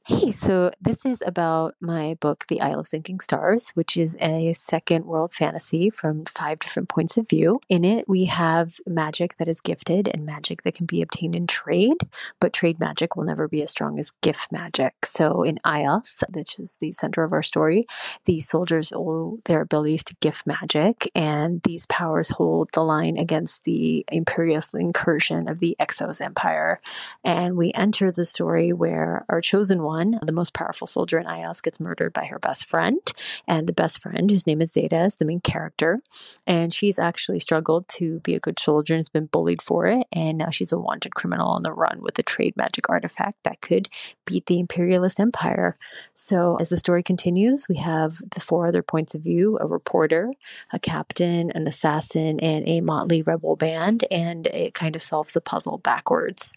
Hey, so this is about my book, The Isle of Sinking Stars, which is a second world fantasy from five different points of view. In it, we have magic that is gifted and magic that can be obtained in trade, but trade magic will never be as strong as gift magic. So in Ios, which is the center of our story, the soldiers owe their abilities to gift magic, and these powers hold the line against the imperialist incursion of the Exos Empire. And we enter the story where our chosen one, the most powerful soldier in Ios, gets murdered by her best friend. And the best friend, whose name is Zeta, is the main character. And she's actually struggled to be a good soldier and has been bullied for it. And now she's a wanted criminal on the run with a trade magic artifact that could beat the imperialist empire. So as the story continues, we have the four other points of view a reporter, a captain, an assassin, and a motley rebel band. And it kind of solves the puzzle backwards.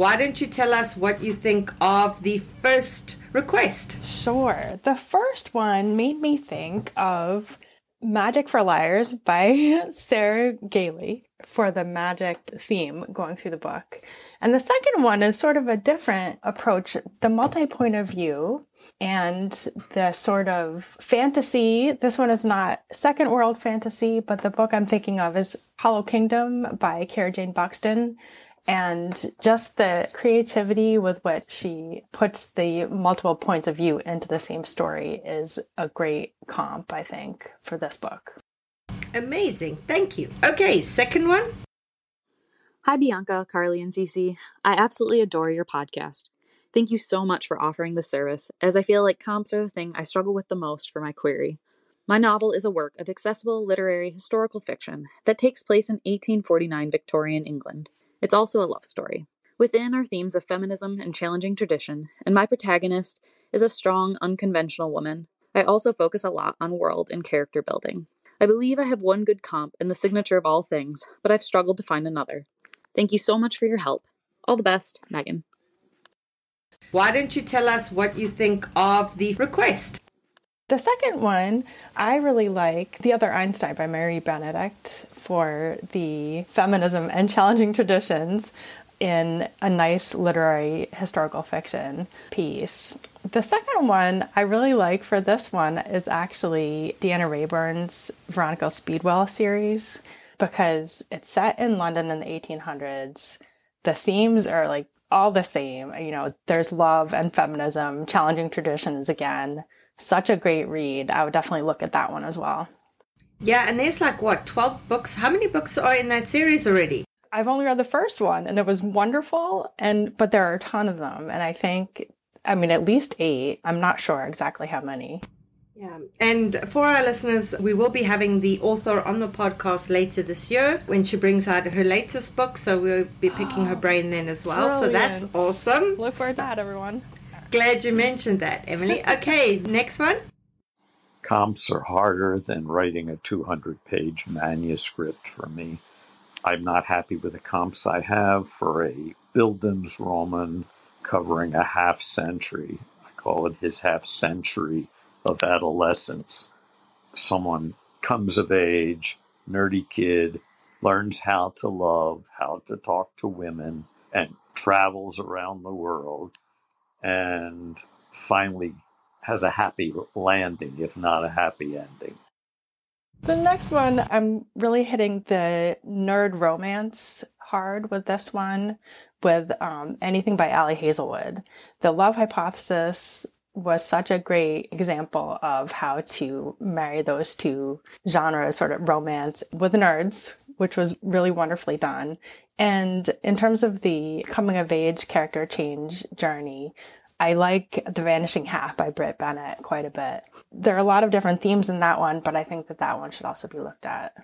Why don't you tell us what you think of the first request? Sure. The first one made me think of Magic for Liars by Sarah Gailey for the magic theme going through the book. And the second one is sort of a different approach, the multi point of view and the sort of fantasy. This one is not second world fantasy, but the book I'm thinking of is Hollow Kingdom by Kira Jane Buxton. And just the creativity with which she puts the multiple points of view into the same story is a great comp, I think, for this book. Amazing. Thank you. Okay, second one. Hi, Bianca, Carly, and Cece. I absolutely adore your podcast. Thank you so much for offering the service, as I feel like comps are the thing I struggle with the most for my query. My novel is a work of accessible literary historical fiction that takes place in 1849 Victorian England. It's also a love story. Within are themes of feminism and challenging tradition, and my protagonist is a strong, unconventional woman. I also focus a lot on world and character building. I believe I have one good comp in the signature of all things, but I've struggled to find another. Thank you so much for your help. All the best, Megan. Why don't you tell us what you think of the request? The second one, I really like The Other Einstein by Marie Benedict for the feminism and challenging traditions in a nice literary historical fiction piece. The second one I really like for this one is actually Deanna Raybourn's Veronica Speedwell series because it's set in London in the 1800s. The themes are like all the same. You know, there's love and feminism, challenging traditions again. Such a great read. I would definitely look at that one as well. Yeah, and there's like what, 12 books? How many books are in that series already? I've only read the first one and it was wonderful and but there are a ton of them and I think I mean at least 8. I'm not sure exactly how many. Yeah. And for our listeners, we will be having the author on the podcast later this year when she brings out her latest book. So we'll be picking her brain then as well. So that's awesome. Look forward to that everyone. Glad you mentioned that, Emily. Okay, next one. Comps are harder than writing a 200 page manuscript for me. I'm not happy with the comps I have for a Bildungsroman covering a half century. I call it his half century of adolescence. Someone comes of age, nerdy kid, learns how to love, how to talk to women, and travels around the world, and finally has a happy landing, if not a happy ending. The next one, I'm really hitting the nerd romance hard with this one, with um, anything by Ali Hazelwood. The Love Hypothesis was such a great example of how to marry those two genres, sort of romance with nerds, which was really wonderfully done. And in terms of the coming of age character change journey, I like The Vanishing Half by Brit Bennett quite a bit. There are a lot of different themes in that one, but I think that that one should also be looked at.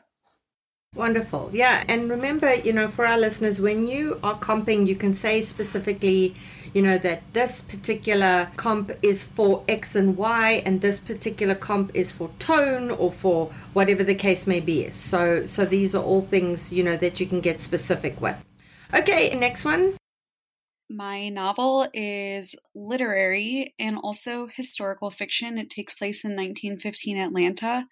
Wonderful. Yeah. And remember, you know, for our listeners, when you are comping, you can say specifically, you know, that this particular comp is for X and Y and this particular comp is for tone or for whatever the case may be. So so these are all things, you know, that you can get specific with. Okay, next one. My novel is literary and also historical fiction. It takes place in 1915 Atlanta,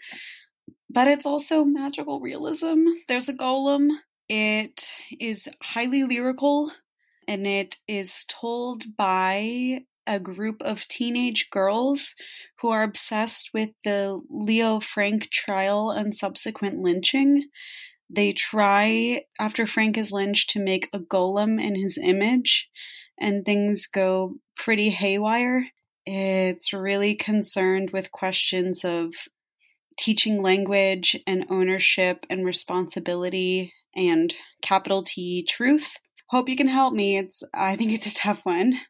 but it's also magical realism. There's a golem. It is highly lyrical and it is told by a group of teenage girls who are obsessed with the Leo Frank trial and subsequent lynching. They try, after Frank is lynched, to make a golem in his image, and things go pretty haywire. It's really concerned with questions of teaching language and ownership and responsibility and capital T truth. Hope you can help me. It's I think it's a tough one.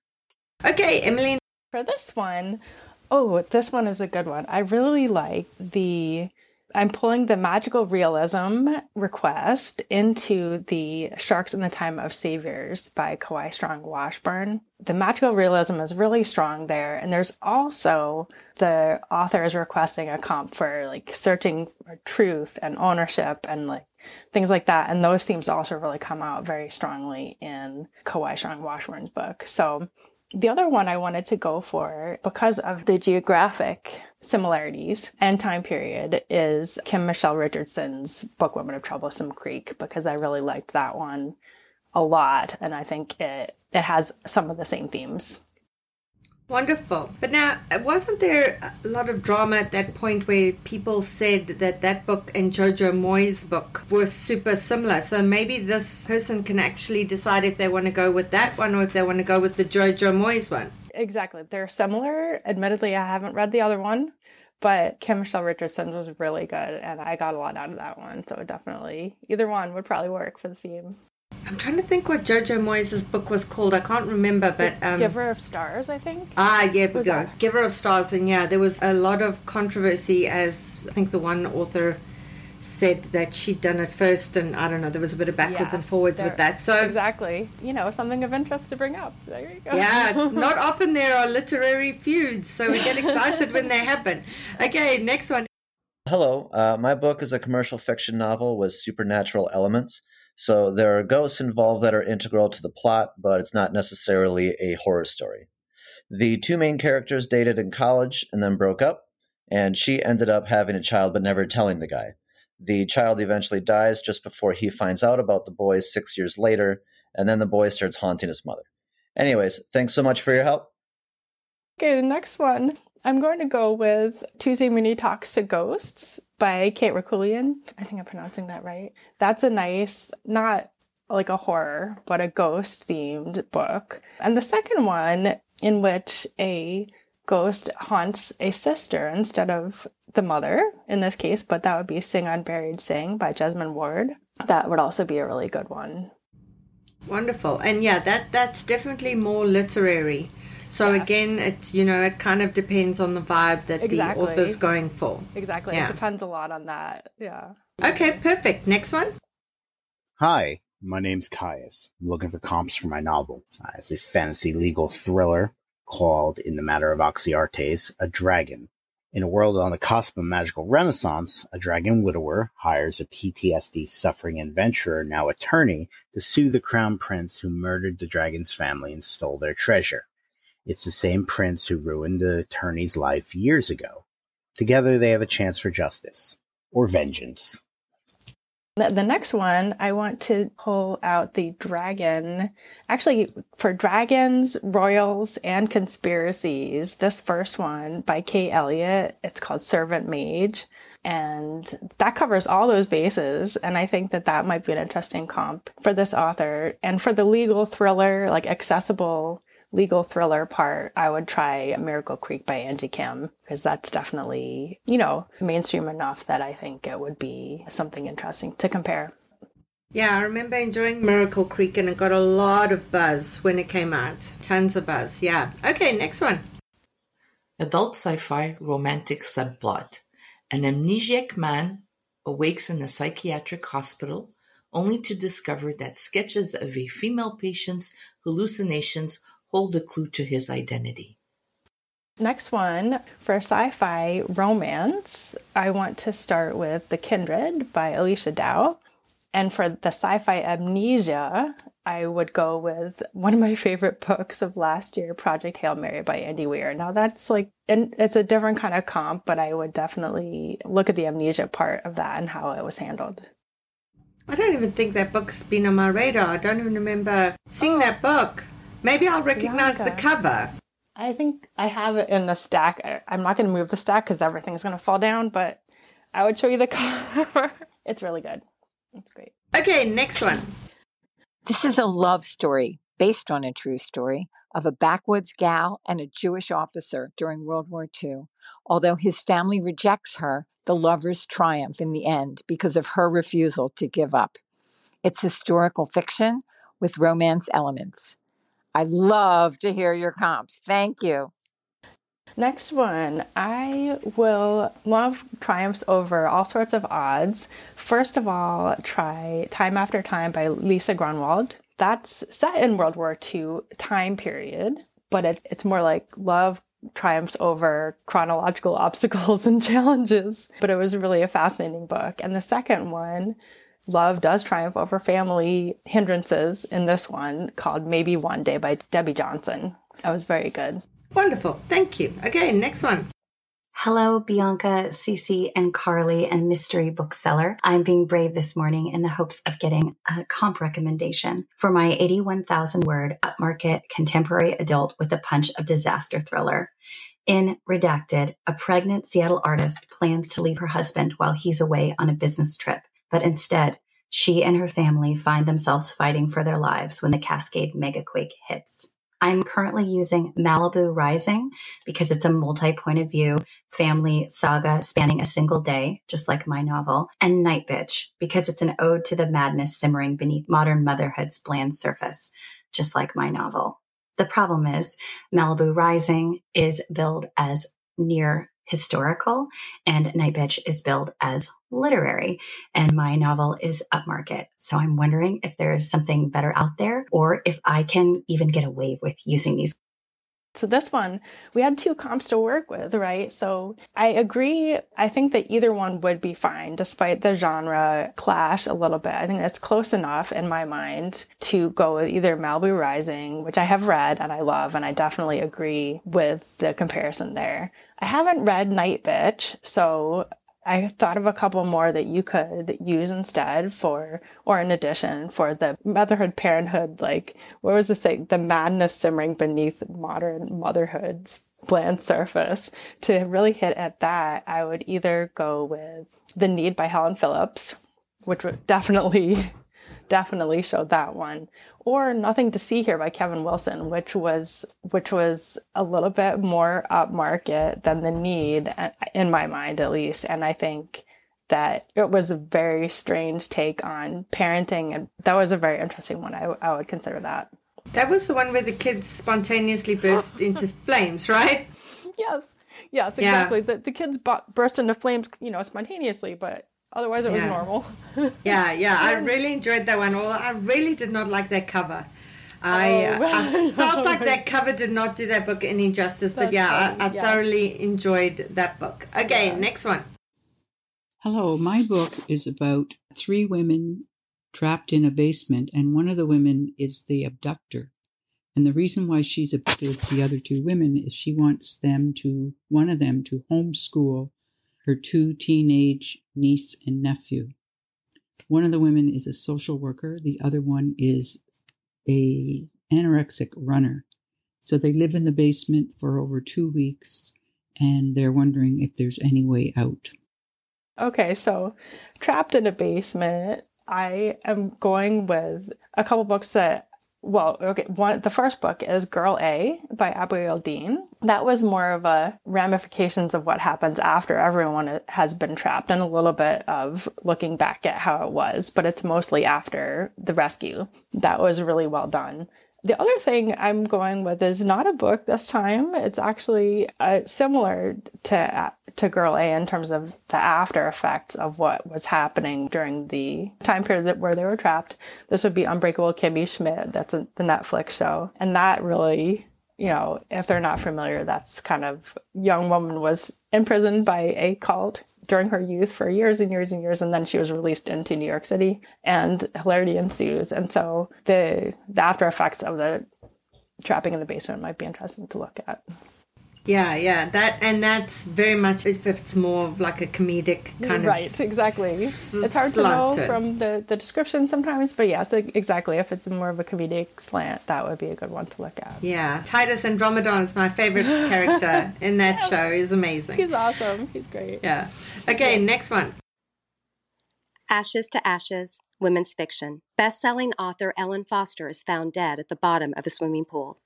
Okay, Emily. For this one, oh, this one is a good one. I really like the I'm pulling the magical realism request into the Sharks in the Time of Saviors by Kawai Strong Washburn. The magical realism is really strong there. And there's also the author is requesting a comp for like searching for truth and ownership and like things like that. And those themes also really come out very strongly in Kawai Strong Washburn's book. So the other one I wanted to go for because of the geographic similarities and time period is Kim Michele Richardson's book Women of Troublesome Creek because I really liked that one a lot and I think it it has some of the same themes. Wonderful. But now, uh, wasn't there a lot of drama at that point where people said that that book and Jojo Moyes' book were super similar? So maybe this person can actually decide if they want to go with that one or if they want to go with the Jojo Moyes one. Exactly. They're similar. Admittedly, I haven't read the other one, but Kim Michele Richardson was really good and I got a lot out of that one. So definitely either one would probably work for the theme. I'm trying to think what Jojo Moyes' book was called. I can't remember, but um, Giver of Stars, I think. Ah, yeah, we go. Giver of Stars, and yeah, there was a lot of controversy as I think the one author said that she'd done it first, and I don't know, there was a bit of backwards yes, and forwards with that. So exactly, you know, something of interest to bring up. There you go. Yeah, it's not often there are literary feuds, so we get excited when they happen. Okay, next one. Hello, uh, my book is a commercial fiction novel with supernatural elements. So there are ghosts involved that are integral to the plot, but it's not necessarily a horror story. The two main characters dated in college and then broke up, and she ended up having a child but never telling the guy. The child eventually dies just before he finds out about the boy six years later, and then the boy starts haunting his mother. Anyways, thanks so much for your help. Okay, the next one I'm going to go with Tuesday Mooney Talks to Ghosts by Kate Racculia. I think I'm pronouncing that right. That's a nice, not like a horror, but a ghost themed book. And the second one, in which a ghost haunts a sister instead of the mother in this case, but that would be Sing Unburied Sing by Jesmyn Ward. That would also be a really good one. Wonderful. And yeah, that that's definitely more literary. So yes. again, it's you know it kind of depends on the vibe that exactly. the author's going for. Exactly, yeah. it depends a lot on that. Yeah. Okay, perfect. Next one. Hi, my name's Caius. I'm looking for comps for my novel. Uh, it's a fantasy legal thriller. called, in the matter of Oxyartes, a dragon. In a world on the cusp of magical renaissance, a dragon widower hires a PTSD suffering adventurer, now attorney, to sue the crown prince who murdered the dragon's family and stole their treasure. It's the same prince who ruined the attorney's life years ago. Together they have a chance for justice or vengeance. The next one, I want to pull out the dragon. Actually, for dragons, royals, and conspiracies, this first one by Kate Elliott, it's called Servant Mage. And that covers all those bases. And I think that that might be an interesting comp for this author. And for the legal thriller, like accessible legal thriller part, I would try Miracle Creek by Angie Kim because that's definitely, you know, mainstream enough that I think it would be something interesting to compare. Yeah, I remember enjoying Miracle Creek and it got a lot of buzz when it came out. Tons of buzz. Yeah. Okay, next one. Adult sci fi romantic subplot. An amnesiac man awakes in a psychiatric hospital only to discover that sketches of a female patient's hallucinations hold a clue to his identity. Next one for sci fi romance, I want to start with The Kindred by Alechia Dow. And for the sci fi amnesia, I would go with one of my favorite books of last year, Project Hail Mary by Andy Weir. Now that's like, and it's a different kind of comp, but I would definitely look at the amnesia part of that and how it was handled. I don't even think that book's been on my radar. I don't even remember seeing oh. that book. Maybe I'll recognize Bianca. the cover. I think I have it in the stack. I'm not going to move the stack because everything's going to fall down, but I would show you the cover. it's really good. It's great. Okay, next one. This is a love story based on a true story of a backwoods gal and a Jewish officer during World War II. Although his family rejects her, the lovers triumph in the end because of her refusal to give up. It's historical fiction with romance elements. I love to hear your comps. Thank you. Next one, I will love triumphs over all sorts of odds. First of all, try Time After Time by Lisa Grunwald. That's set in World War II time period, but it, it's more like love triumphs over chronological obstacles and challenges. But it was really a fascinating book. And the second one, love does triumph over family hindrances in this one called Maybe One Day by Debbie Johnson. That was very good. Wonderful. Thank you. Okay, next one. Hello, Bianca, Cece, and Carly, and mystery bookseller. I'm being brave this morning in the hopes of getting a comp recommendation for my 81,000 word upmarket contemporary adult with a punch of disaster thriller. In Redacted, a pregnant Seattle artist plans to leave her husband while he's away on a business trip but instead, she and her family find themselves fighting for their lives when the Cascade megaquake hits. I'm currently using Malibu Rising because it's a multi point of view family saga spanning a single day, just like my novel, and Night Bitch because it's an ode to the madness simmering beneath modern motherhood's bland surface, just like my novel. The problem is, Malibu Rising is billed as near historical and Night Bitch is billed as literary and my novel is upmarket. So I'm wondering if there's something better out there or if I can even get away with using these so this one, we had two comps to work with, right? So I agree. I think that either one would be fine, despite the genre clash a little bit. I think that's close enough in my mind to go with either Malibu Rising, which I have read and I love, and I definitely agree with the comparison there. I haven't read Night Bitch, so I thought of a couple more that you could use instead for, or in addition for the motherhood, parenthood, like, what was this say? The madness simmering beneath modern motherhood's bland surface. To really hit at that, I would either go with The Need by Helen Phillips, which would definitely definitely showed that one. Or Nothing to See Here by Kevin Wilson, which was which was a little bit more upmarket than the need uh, in my mind at least. And I think that it was a very strange take on parenting and that was a very interesting one. I, I would consider that. That was the one where the kids spontaneously burst into flames, right? Yes, yes, exactly. Yeah. The, the kids burst into flames, you know, spontaneously, but Otherwise, it was normal. yeah, yeah. I really enjoyed that one. Although I really did not like that cover. I, Oh, uh, I felt like that cover did not do that book any justice, but yeah, funny, I, I yeah. thoroughly enjoyed that book. Okay, next one. Hello, my book is about three women trapped in a basement, and one of the women is the abductor. And the reason why she's abducted the other two women is she wants them to, one of them, to homeschool her two teenage niece and nephew. One of the women is a social worker, the other one is a anorexic runner. So they live in the basement for over two weeks, and they're wondering if there's any way out. Okay, so trapped in a basement. I am going with a couple books that well, okay, one the first book is Girl A by Abigail Dean. That was more of a ramifications of what happens after everyone has been trapped and a little bit of looking back at how it was, but it's mostly after the rescue. That was really well done. The other thing I'm going with is not a book this time. It's actually uh, similar to to Girl A in terms of the after effects of what was happening during the time period that, where they were trapped. This would be Unbreakable Kimmy Schmidt. That's a, the Netflix show, and that really, you know, if they're not familiar, that's kind of young woman was imprisoned by a cult during her youth for years and years and years and then she was released into New York City and hilarity ensues. And so the the after effects of the trapping in the basement might be interesting to look at Yeah, yeah, that and that's very much if it's more of like a comedic kind right of right, exactly s- it's hard to know to from the the description sometimes but yes exactly if it's more of a comedic slant that would be a good one to look at Yeah, Titus Andromedon is my favorite character in that show. He's amazing. he's awesome he's great Yeah. Okay, next one. Ashes to Ashes, women's fiction. Best-selling author Ellen Foster is found dead at the bottom of a swimming pool.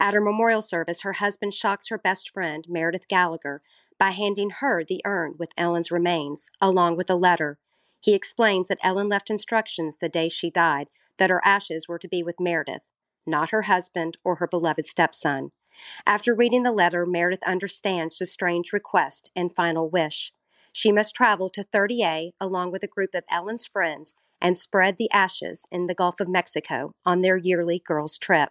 At her memorial service, her husband shocks her best friend, Meredith Gallagher, by handing her the urn with Ellen's remains, along with a letter. He explains that Ellen left instructions the day she died that her ashes were to be with Meredith, not her husband or her beloved stepson. After reading the letter, Meredith understands the strange request and final wish. She must travel to 30A along with a group of Ellen's friends and spread the ashes in the Gulf of Mexico on their yearly girls' trip.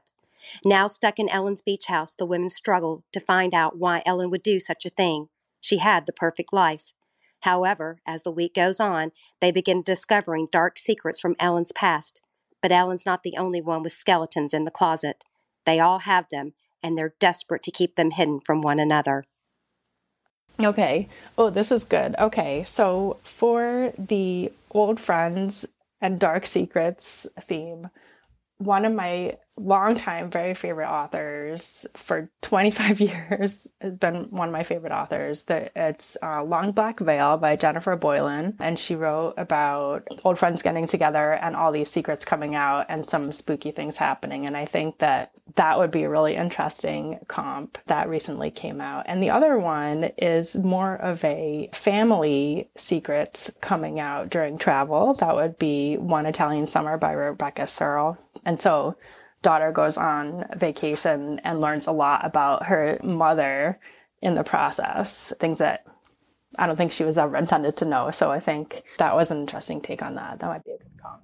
Now stuck in Ellen's beach house, the women struggle to find out why Ellen would do such a thing. She had the perfect life. However, as the week goes on, they begin discovering dark secrets from Ellen's past. But Ellen's not the only one with skeletons in the closet. They all have them, and they're desperate to keep them hidden from one another. Okay. Oh, this is good. Okay. So for the old friends and dark secrets theme, one of my longtime very favorite authors for 25 years has been one of my favorite authors. That it's uh, long black veil by jennifer boylan. And she wrote about old friends getting together and all these secrets coming out and some spooky things happening. And i think that that would be a really interesting comp that recently came out. And the other one is more of a family secrets coming out during travel. That would be one italian summer by rebecca serle. And so daughter goes on vacation and learns a lot about her mother in the process, things that I don't think she was ever intended to know. So I think that was an interesting take on that. That might be a good comp.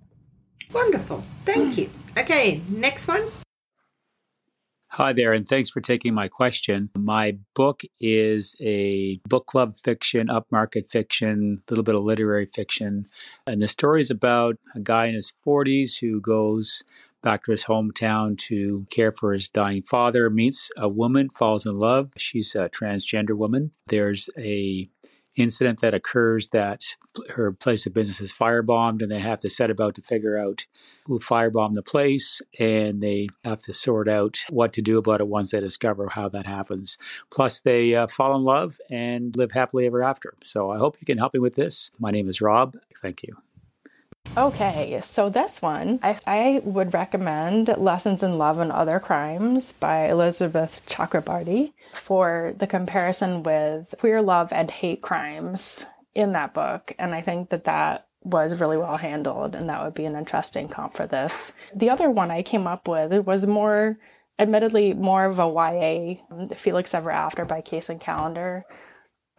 Wonderful. Thank you. Okay, next one. Hi there, and thanks for taking my question. My book is a book club fiction, upmarket fiction, a little bit of literary fiction. And the story is about a guy in his 40s who goes back to his hometown to care for his dying father, meets a woman, falls in love. She's a transgender woman. There's a incident that occurs that her place of business is firebombed and they have to set about to figure out who firebombed the place and they have to sort out what to do about it once they discover how that happens. Plus they uh, fall in love and live happily ever after. So i hope you can help me with this. My name is rob. Thank you Okay, so this one, I, I would recommend Lessons in Love and Other Crimes by Elizabeth Chakrabarty for the comparison with queer love and hate crimes in that book. And I think that that was really well handled, and that would be an interesting comp for this. The other one I came up with was more, admittedly, more of a YA, Felix Ever After by Kacen Callender.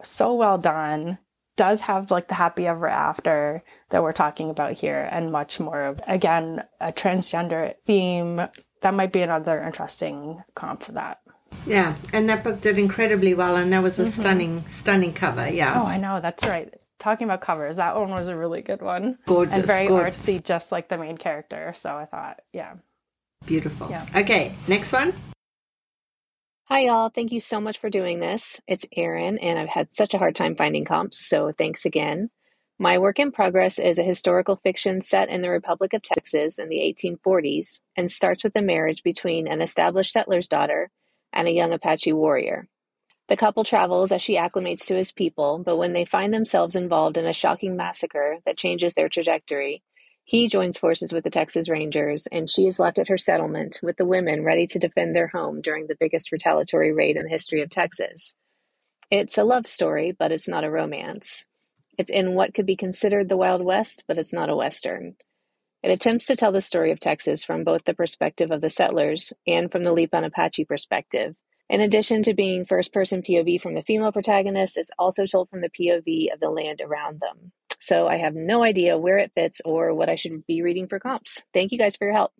So well done does have like the happy ever after that we're talking about here and much more of again a transgender theme that might be another interesting comp for that. Yeah, and that book did incredibly well, and that was a mm-hmm. stunning, stunning cover. Yeah. Oh, I know. That's right. Talking about covers, that one was a really good one. Gorgeous, and very gorgeous. artsy, just like the main character. So I thought, yeah, beautiful. Yeah. Okay, next one. Hi, y'all. Thank you so much for doing this. It's Erin, and I've had such a hard time finding comps, so thanks again. My work in progress is a historical fiction set in the Republic of Texas in the 1840s and starts with a marriage between an established settler's daughter and a young Apache warrior. The couple travels as she acclimates to his people, but when they find themselves involved in a shocking massacre that changes their trajectory, he joins forces with the Texas Rangers, and she is left at her settlement with the women ready to defend their home during the biggest retaliatory raid in the history of Texas. It's a love story, but it's not a romance. It's in what could be considered the Wild West, but it's not a Western. It attempts to tell the story of Texas from both the perspective of the settlers and from the Lipan Apache perspective. In addition to being first person POV from the female protagonist, it's also told from the POV of the land around them. So I have no idea where it fits or what I should be reading for comps. Thank you guys for your help.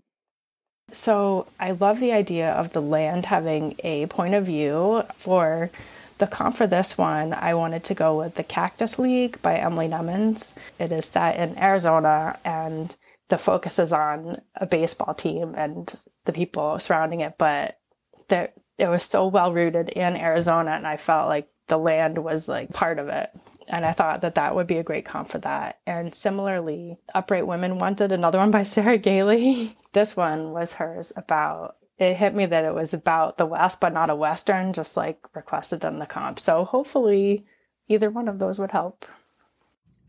So I love the idea of the land having a point of view for the comp for this one, I wanted to go with The Cactus League by Emily Nemens. It is set in Arizona and the focus is on a baseball team and the people surrounding it, but there, it was so well rooted in Arizona, and I felt like the land was like part of it. And I thought that that would be a great comp for that. And similarly, Upright Women wanted another one by Sarah Gailey. this one was hers about it hit me that it was about the West, but not a Western, just like requested in the comp. So hopefully either one of those would help.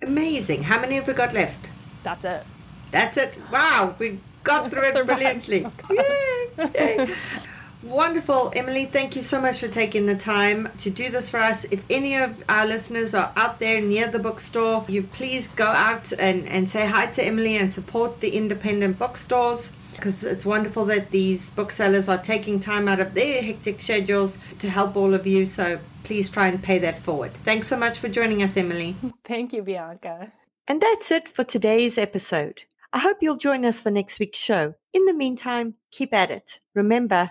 Amazing. How many have we got left? That's it. That's it. Wow, we got through it brilliantly. Oh, yay, yay. Wonderful, Emily. Thank you so much for taking the time to do this for us. If any of our listeners are out there near the bookstore, you please go out and, and say hi to Emily and support the independent bookstores because it's wonderful that these booksellers are taking time out of their hectic schedules to help all of you. So please try and pay that forward. Thanks so much for joining us, Emily. Thank you, Bianca. And that's it for today's episode. I hope you'll join us for next week's show. In the meantime, keep at it. Remember,